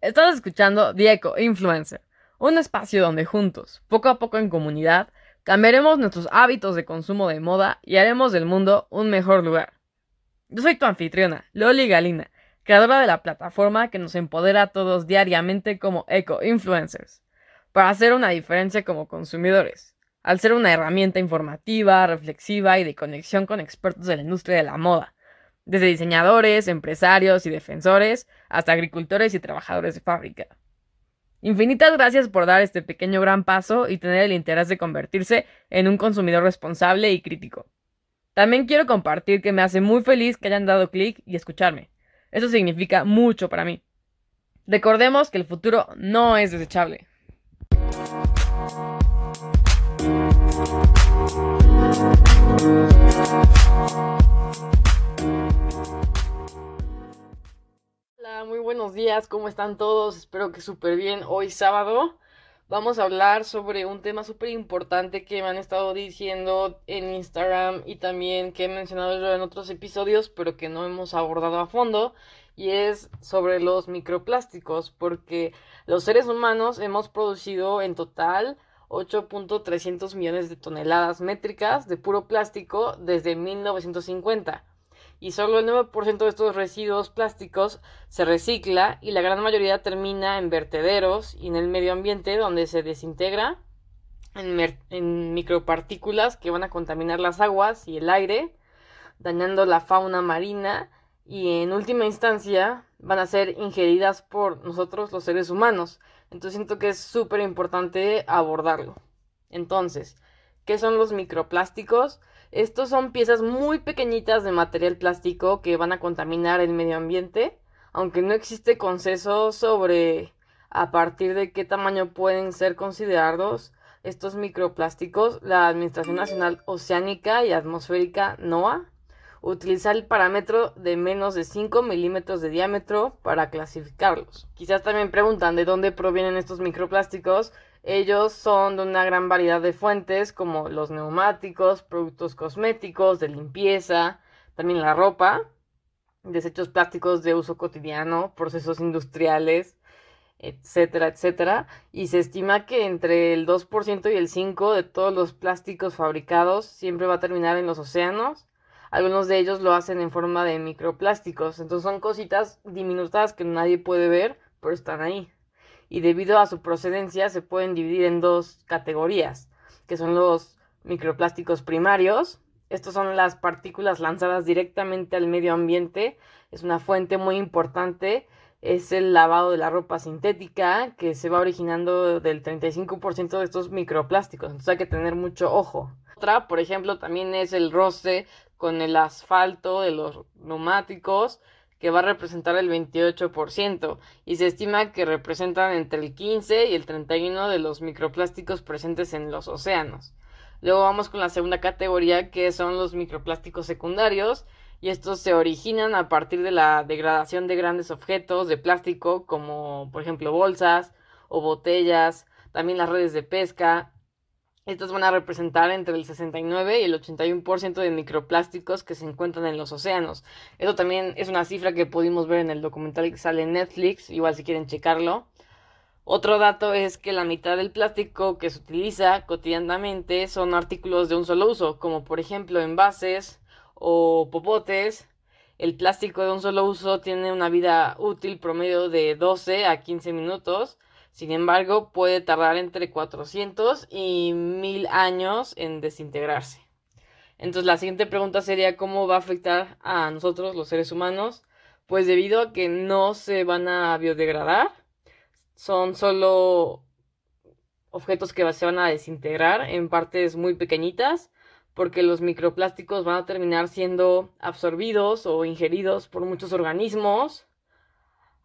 Estás escuchando Dieco Influencer, un espacio donde juntos, poco a poco en comunidad, cambiaremos nuestros hábitos de consumo de moda y haremos del mundo un mejor lugar. Yo soy tu anfitriona, Loli Galina, creadora de la plataforma que nos empodera a todos diariamente como Eco Influencers, para hacer una diferencia como consumidores, al ser una herramienta informativa, reflexiva y de conexión con expertos de la industria de la moda desde diseñadores, empresarios y defensores, hasta agricultores y trabajadores de fábrica. Infinitas gracias por dar este pequeño gran paso y tener el interés de convertirse en un consumidor responsable y crítico. También quiero compartir que me hace muy feliz que hayan dado clic y escucharme. Eso significa mucho para mí. Recordemos que el futuro no es desechable. ¿Cómo están todos? Espero que súper bien. Hoy sábado vamos a hablar sobre un tema súper importante que me han estado diciendo en Instagram y también que he mencionado yo en otros episodios, pero que no hemos abordado a fondo, y es sobre los microplásticos, porque los seres humanos hemos producido en total 8.300 millones de toneladas métricas de puro plástico desde 1950 y solo el 9% de estos residuos plásticos se recicla y la gran mayoría termina en vertederos y en el medio ambiente donde se desintegra en, en, micropartículas que van a contaminar las aguas y el aire, dañando la fauna marina y en última instancia van a ser ingeridas por nosotros los seres humanos. Entonces siento que es súper importante abordarlo. Entonces, ¿qué son los microplásticos? Estos son piezas muy pequeñitas de material plástico que van a contaminar el medio ambiente, aunque no existe consenso sobre a partir de qué tamaño pueden ser considerados estos microplásticos. La Administración Nacional Oceánica y Atmosférica NOAA utiliza el parámetro de menos de 5 milímetros de diámetro para clasificarlos. Quizás también preguntan de dónde provienen estos microplásticos ellos son de una gran variedad de fuentes como los neumáticos, productos cosméticos, de limpieza, también la ropa, desechos plásticos de uso cotidiano, procesos industriales, etcétera, etcétera. Y se estima que entre el 2% y el 5% de todos los plásticos fabricados siempre va a terminar en los océanos. Algunos de ellos lo hacen en forma de microplásticos. Entonces son cositas diminutas que nadie puede ver, pero están ahí y debido a su procedencia se pueden dividir en dos categorías, que son los microplásticos primarios. Estos son las partículas lanzadas directamente al medio ambiente. Es una fuente muy importante. Es el lavado de la ropa sintética que se va originando del 35% de estos microplásticos. Entonces hay que tener mucho ojo. Otra, por ejemplo, también es el roce con el asfalto de los neumáticos que va a representar el 28% y se estima que representan entre el 15 y el 31 de los microplásticos presentes en los océanos. Luego vamos con la segunda categoría que son los microplásticos secundarios y estos se originan a partir de la degradación de grandes objetos de plástico como por ejemplo bolsas o botellas, también las redes de pesca, estos van a representar entre el 69 y el 81% de microplásticos que se encuentran en los océanos. Eso también es una cifra que pudimos ver en el documental que sale en Netflix, igual si quieren checarlo. Otro dato es que la mitad del plástico que se utiliza cotidianamente son artículos de un solo uso, como por ejemplo envases o popotes. El plástico de un solo uso tiene una vida útil promedio de 12 a 15 minutos. Sin embargo, puede tardar entre 400 y 1000 años en desintegrarse. Entonces, la siguiente pregunta sería cómo va a afectar a nosotros, los seres humanos. Pues debido a que no se van a biodegradar, son solo objetos que se van a desintegrar en partes muy pequeñitas porque los microplásticos van a terminar siendo absorbidos o ingeridos por muchos organismos,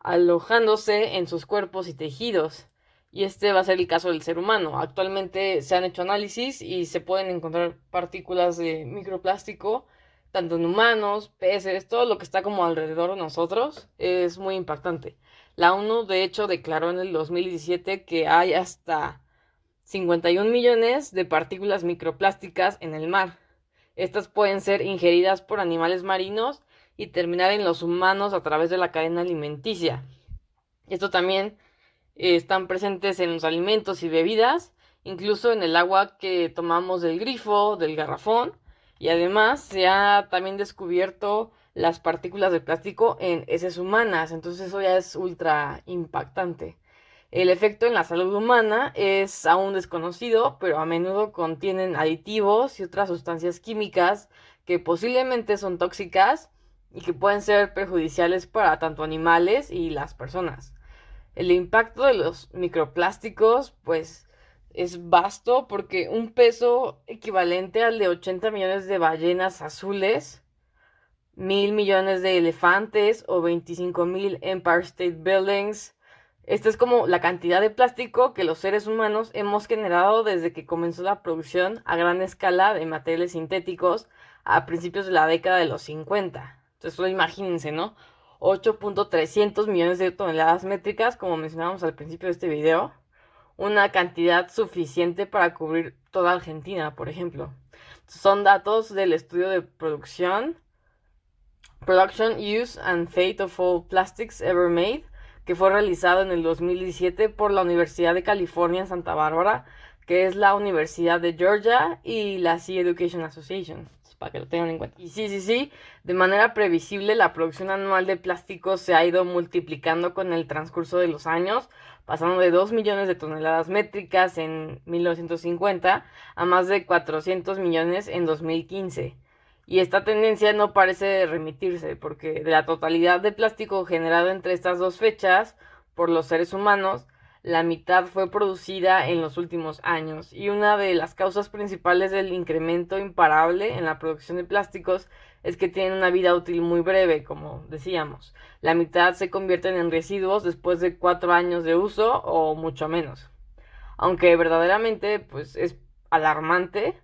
alojándose en sus cuerpos y tejidos. Y este va a ser el caso del ser humano. Actualmente se han hecho análisis y se pueden encontrar partículas de microplástico, tanto en humanos, peces, todo lo que está como alrededor de nosotros. Es muy impactante. La ONU, de hecho, declaró en el 2017 que hay hasta 51 millones de partículas microplásticas en el mar. Estas pueden ser ingeridas por animales marinos y terminar en los humanos a través de la cadena alimenticia. Esto también eh, están presentes en los alimentos y bebidas, incluso en el agua que tomamos del grifo, del garrafón, y además se ha también descubierto las partículas de plástico en heces humanas, entonces eso ya es ultra impactante. El efecto en la salud humana es aún desconocido, pero a menudo contienen aditivos y otras sustancias químicas que posiblemente son tóxicas y que pueden ser perjudiciales para tanto animales y las personas. El impacto de los microplásticos, pues, es vasto porque un peso equivalente al de 80 millones de ballenas azules, mil millones de elefantes o 25 mil Empire State Buildings, esta es como la cantidad de plástico que los seres humanos hemos generado desde que comenzó la producción a gran escala de materiales sintéticos a principios de la década de los 50. Entonces, solo imagínense, ¿no? 8.300 millones de toneladas métricas, como mencionábamos al principio de este video. Una cantidad suficiente para cubrir toda Argentina, por ejemplo. Son datos del estudio de producción, Production, Use and Fate of All Plastics Ever Made, que fue realizado en el 2017 por la Universidad de California en Santa Bárbara, que es la Universidad de Georgia y la Sea Education Association, para que lo tengan en cuenta. Y sí, sí, sí, de manera previsible la producción anual de plásticos se ha ido multiplicando con el transcurso de los años, pasando de 2 millones de toneladas métricas en 1950 a más de 400 millones en 2015. Y esta tendencia no parece remitirse, porque de la totalidad de plástico generado entre estas dos fechas por los seres humanos, la mitad fue producida en los últimos años. Y una de las causas principales del incremento imparable en la producción de plásticos es que tienen una vida útil muy breve, como decíamos. La mitad se convierten en residuos después de cuatro años de uso o mucho menos. Aunque verdaderamente pues es alarmante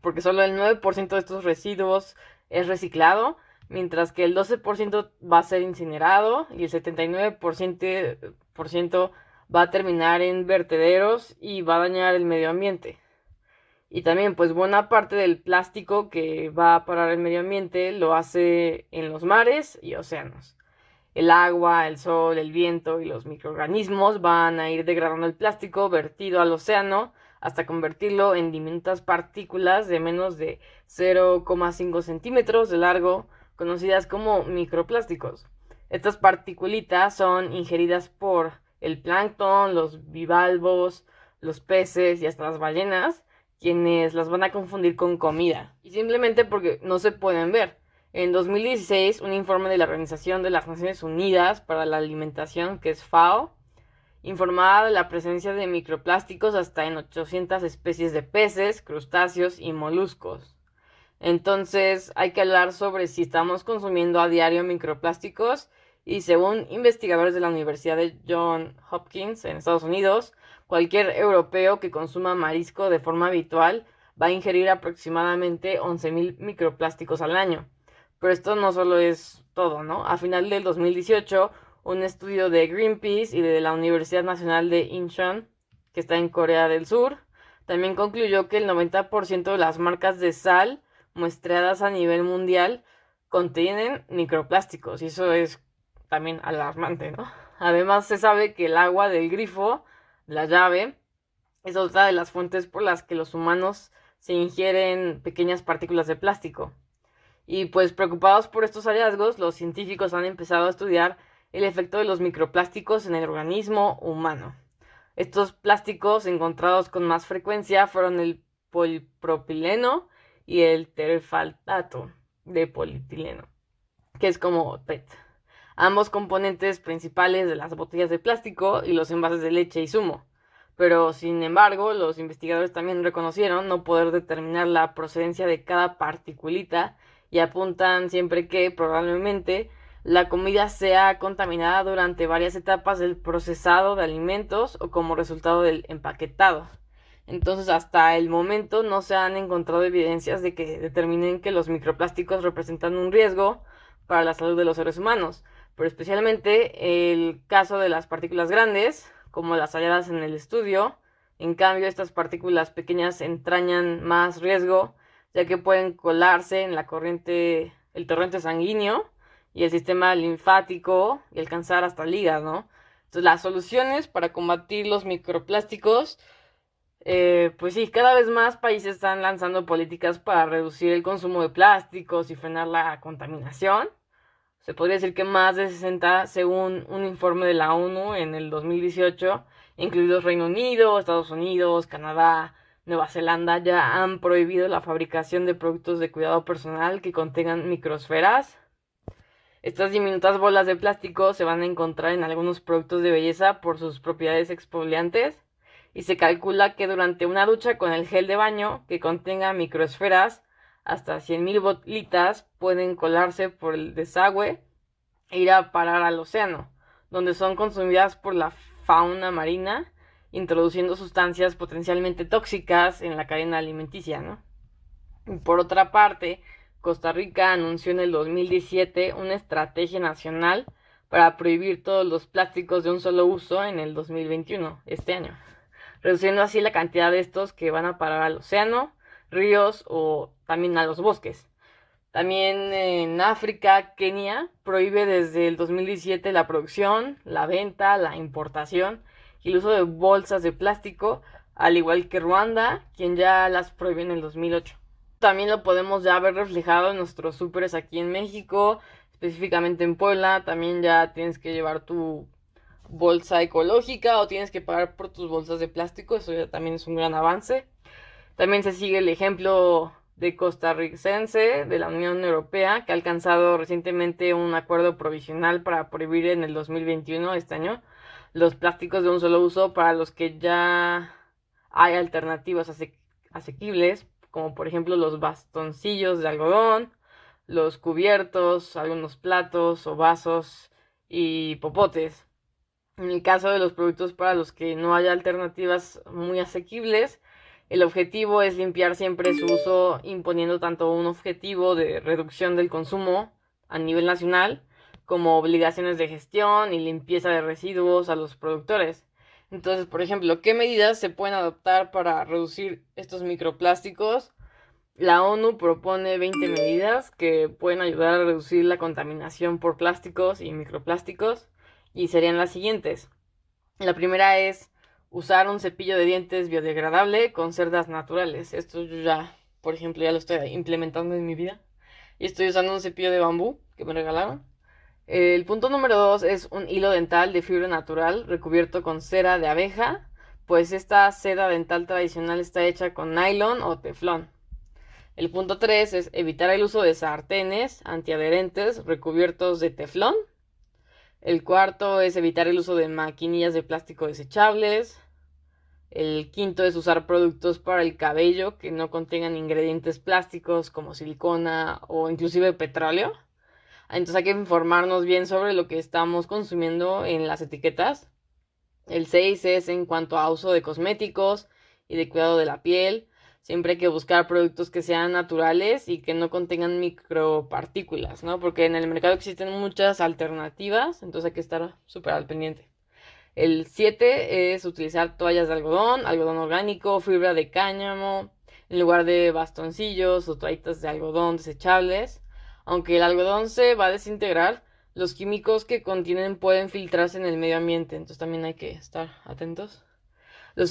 porque solo el 9% de estos residuos es reciclado, mientras que el 12% va a ser incinerado y el 79% va a terminar en vertederos y va a dañar el medio ambiente. Y también, pues buena parte del plástico que va a parar el medio ambiente lo hace en los mares y océanos. El agua, el sol, el viento y los microorganismos van a ir degradando el plástico vertido al océano hasta convertirlo en diminutas partículas de menos de 0,5 centímetros de largo, conocidas como microplásticos. Estas partículitas son ingeridas por el plancton, los bivalvos, los peces y hasta las ballenas, quienes las van a confundir con comida, y simplemente porque no se pueden ver. En 2016, un informe de la Organización de las Naciones Unidas para la Alimentación, que es FAO, informada de la presencia de microplásticos hasta en 800 especies de peces, crustáceos y moluscos. Entonces hay que hablar sobre si estamos consumiendo a diario microplásticos y según investigadores de la Universidad de John Hopkins en Estados Unidos, cualquier europeo que consuma marisco de forma habitual va a ingerir aproximadamente 11.000 microplásticos al año. Pero esto no solo es todo, ¿no? A final del 2018, un estudio de Greenpeace y de la Universidad Nacional de Incheon, que está en Corea del Sur, también concluyó que el 90% de las marcas de sal muestreadas a nivel mundial contienen microplásticos y eso es también alarmante, ¿no? Además se sabe que el agua del grifo, la llave, es otra de las fuentes por las que los humanos se ingieren pequeñas partículas de plástico. Y pues preocupados por estos hallazgos, los científicos han empezado a estudiar el efecto de los microplásticos en el organismo humano. Estos plásticos encontrados con más frecuencia fueron el polipropileno y el terfaltato de polietileno, que es como PET. Ambos componentes principales de las botellas de plástico y los envases de leche y zumo. Pero, sin embargo, los investigadores también reconocieron no poder determinar la procedencia de cada particulita y apuntan siempre que probablemente la comida sea contaminada durante varias etapas del procesado de alimentos o como resultado del empaquetado. Entonces, hasta el momento no se han encontrado evidencias de que determinen que los microplásticos representan un riesgo para la salud de los seres humanos, pero especialmente el caso de las partículas grandes, como las halladas en el estudio. En cambio, estas partículas pequeñas entrañan más riesgo, ya que pueden colarse en la corriente, el torrente sanguíneo y el sistema linfático y alcanzar hasta el hígado, Entonces, las soluciones para combatir los microplásticos, eh, pues sí, cada vez más países están lanzando políticas para reducir el consumo de plásticos y frenar la contaminación. Se podría decir que más de 60, según un informe de la ONU en el 2018, incluidos Reino Unido, Estados Unidos, Canadá, Nueva Zelanda, ya han prohibido la fabricación de productos de cuidado personal que contengan microsferas. Estas diminutas bolas de plástico se van a encontrar en algunos productos de belleza por sus propiedades exfoliantes y se calcula que durante una ducha con el gel de baño que contenga microesferas hasta 100.000 bolitas pueden colarse por el desagüe e ir a parar al océano, donde son consumidas por la fauna marina, introduciendo sustancias potencialmente tóxicas en la cadena alimenticia, ¿no? Por otra parte, Costa Rica anunció en el 2017 una estrategia nacional para prohibir todos los plásticos de un solo uso en el 2021, este año, reduciendo así la cantidad de estos que van a parar al océano, ríos o también a los bosques. También en África, Kenia prohíbe desde el 2017 la producción, la venta, la importación y el uso de bolsas de plástico, al igual que Ruanda, quien ya las prohíbe en el 2008 también lo podemos ya ver reflejado en nuestros súperes aquí en México, específicamente en Puebla. También ya tienes que llevar tu bolsa ecológica o tienes que pagar por tus bolsas de plástico. Eso ya también es un gran avance. También se sigue el ejemplo de costarricense de la Unión Europea que ha alcanzado recientemente un acuerdo provisional para prohibir en el 2021, este año, los plásticos de un solo uso para los que ya hay alternativas asequibles como por ejemplo los bastoncillos de algodón, los cubiertos, algunos platos o vasos y popotes. En el caso de los productos para los que no haya alternativas muy asequibles, el objetivo es limpiar siempre su uso imponiendo tanto un objetivo de reducción del consumo a nivel nacional como obligaciones de gestión y limpieza de residuos a los productores. Entonces, por ejemplo, ¿qué medidas se pueden adoptar para reducir estos microplásticos? La ONU propone 20 medidas que pueden ayudar a reducir la contaminación por plásticos y microplásticos y serían las siguientes. La primera es usar un cepillo de dientes biodegradable con cerdas naturales. Esto yo ya, por ejemplo, ya lo estoy implementando en mi vida. Y estoy usando un cepillo de bambú que me regalaron. El punto número dos es un hilo dental de fibra natural recubierto con cera de abeja, pues esta seda dental tradicional está hecha con nylon o teflón. El punto tres es evitar el uso de sartenes antiadherentes recubiertos de teflón. El cuarto es evitar el uso de maquinillas de plástico desechables. El quinto es usar productos para el cabello que no contengan ingredientes plásticos como silicona o inclusive petróleo. Entonces hay que informarnos bien sobre lo que estamos consumiendo en las etiquetas. El 6 es en cuanto a uso de cosméticos y de cuidado de la piel. Siempre hay que buscar productos que sean naturales y que no contengan micropartículas, ¿no? Porque en el mercado existen muchas alternativas, entonces hay que estar súper al pendiente. El 7 es utilizar toallas de algodón, algodón orgánico, fibra de cáñamo, en lugar de bastoncillos o toallitas de algodón desechables. Aunque el algodón se va a desintegrar, los químicos que contienen pueden filtrarse en el medio ambiente, entonces también hay que estar atentos. Los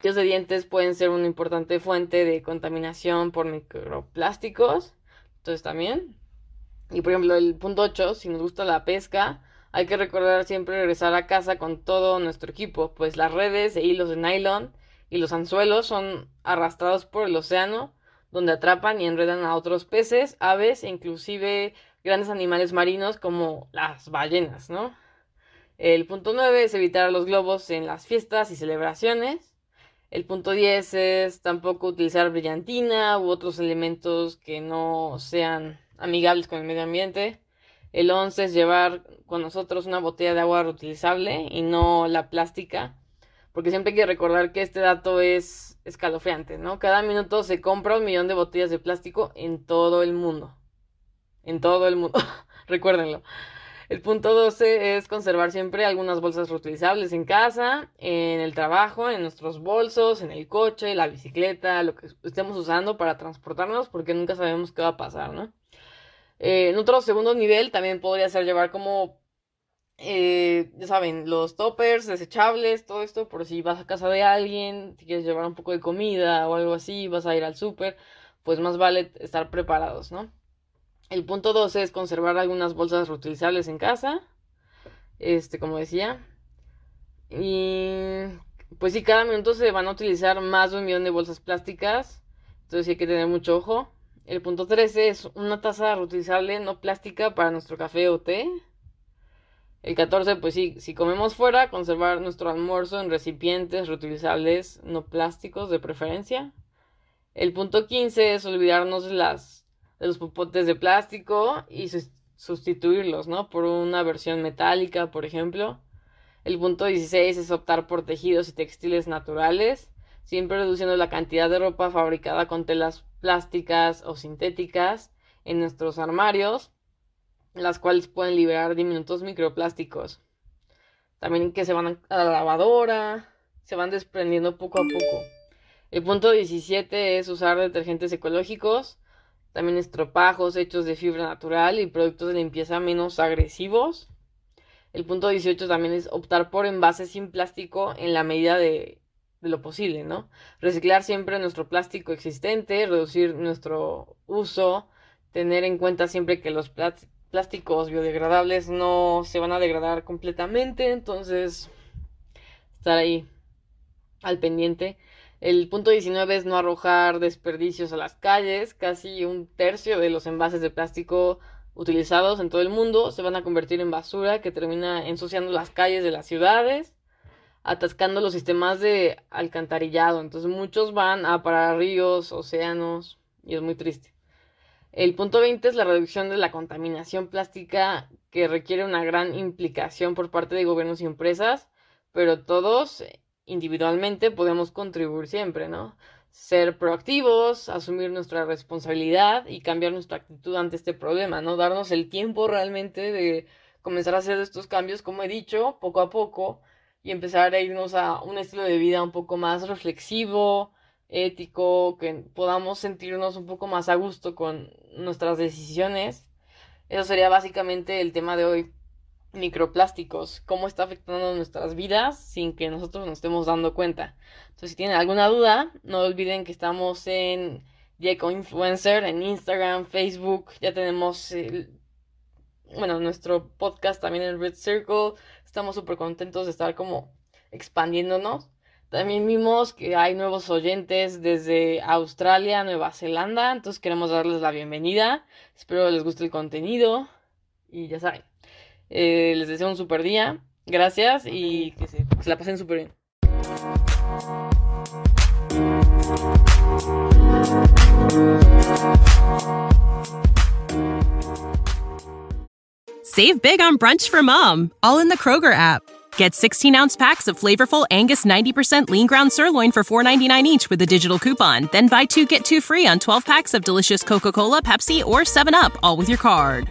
Los de dientes pueden ser una importante fuente de contaminación por microplásticos, entonces también. Y por ejemplo, el punto 8, si nos gusta la pesca, hay que recordar siempre regresar a casa con todo nuestro equipo, pues las redes e hilos de nylon y los anzuelos son arrastrados por el océano, donde atrapan y enredan a otros peces, aves e inclusive grandes animales marinos como las ballenas, ¿no? El punto 9 es evitar los globos en las fiestas y celebraciones. El punto 10 es tampoco utilizar brillantina u otros elementos que no sean amigables con el medio ambiente. El 11 es llevar con nosotros una botella de agua reutilizable y no la plástica. Porque siempre hay que recordar que este dato es escalofriante, ¿no? Cada minuto se compra un millón de botellas de plástico en todo el mundo. En todo el mundo. Recuérdenlo. El punto 12 es conservar siempre algunas bolsas reutilizables en casa, en el trabajo, en nuestros bolsos, en el coche, la bicicleta, lo que estemos usando para transportarnos, porque nunca sabemos qué va a pasar, ¿no? Eh, en otro segundo nivel también podría ser llevar como, eh, ya saben, los toppers desechables, todo esto, por si vas a casa de alguien, si quieres llevar un poco de comida o algo así, vas a ir al súper, pues más vale estar preparados, ¿no? El punto 12 es conservar algunas bolsas reutilizables en casa. Este, como decía. Y pues sí, cada minuto se van a utilizar más de un millón de bolsas plásticas. Entonces sí hay que tener mucho ojo. El punto 13 es una taza reutilizable no plástica para nuestro café o té. El 14, pues sí, si comemos fuera, conservar nuestro almuerzo en recipientes reutilizables no plásticos de preferencia. El punto 15 es olvidarnos las de los popotes de plástico y sustituirlos, ¿no? Por una versión metálica, por ejemplo. El punto 16 es optar por tejidos y textiles naturales, siempre reduciendo la cantidad de ropa fabricada con telas plásticas o sintéticas en nuestros armarios, las cuales pueden liberar diminutos microplásticos. También que se van a la lavadora, se van desprendiendo poco a poco. El punto 17 es usar detergentes ecológicos, también estropajos hechos de fibra natural y productos de limpieza menos agresivos. El punto 18 también es optar por envases sin plástico en la medida de, de lo posible, ¿no? Reciclar siempre nuestro plástico existente, reducir nuestro uso, tener en cuenta siempre que los plásticos biodegradables no se van a degradar completamente, entonces estar ahí al pendiente. El punto 19 es no arrojar desperdicios a las calles. Casi un tercio de los envases de plástico utilizados en todo el mundo se van a convertir en basura que termina ensuciando las calles de las ciudades, atascando los sistemas de alcantarillado. Entonces muchos van a parar ríos, océanos y es muy triste. El punto 20 es la reducción de la contaminación plástica que requiere una gran implicación por parte de gobiernos y empresas, pero todos individualmente podemos contribuir siempre, ¿no? Ser proactivos, asumir nuestra responsabilidad y cambiar nuestra actitud ante este problema, ¿no? Darnos el tiempo realmente de comenzar a hacer estos cambios, como he dicho, poco a poco y empezar a irnos a un estilo de vida un poco más reflexivo, ético, que podamos sentirnos un poco más a gusto con nuestras decisiones. Eso sería básicamente el tema de hoy. Microplásticos, cómo está afectando nuestras vidas sin que nosotros nos estemos dando cuenta. Entonces, si tienen alguna duda, no olviden que estamos en Diego Influencer, en Instagram, Facebook, ya tenemos bueno, nuestro podcast también en Red Circle. Estamos súper contentos de estar como expandiéndonos. También vimos que hay nuevos oyentes desde Australia, Nueva Zelanda, entonces queremos darles la bienvenida. Espero les guste el contenido y ya saben, eh, les deseo un super día. Gracias y que se, que se la pasen súper bien. Save big on brunch for mom, all in the Kroger app. Get 16 ounce packs of flavorful Angus 90% lean ground sirloin for $4.99 each with a digital coupon. Then buy two get two free on 12 packs of delicious Coca Cola, Pepsi, or 7UP, all with your card.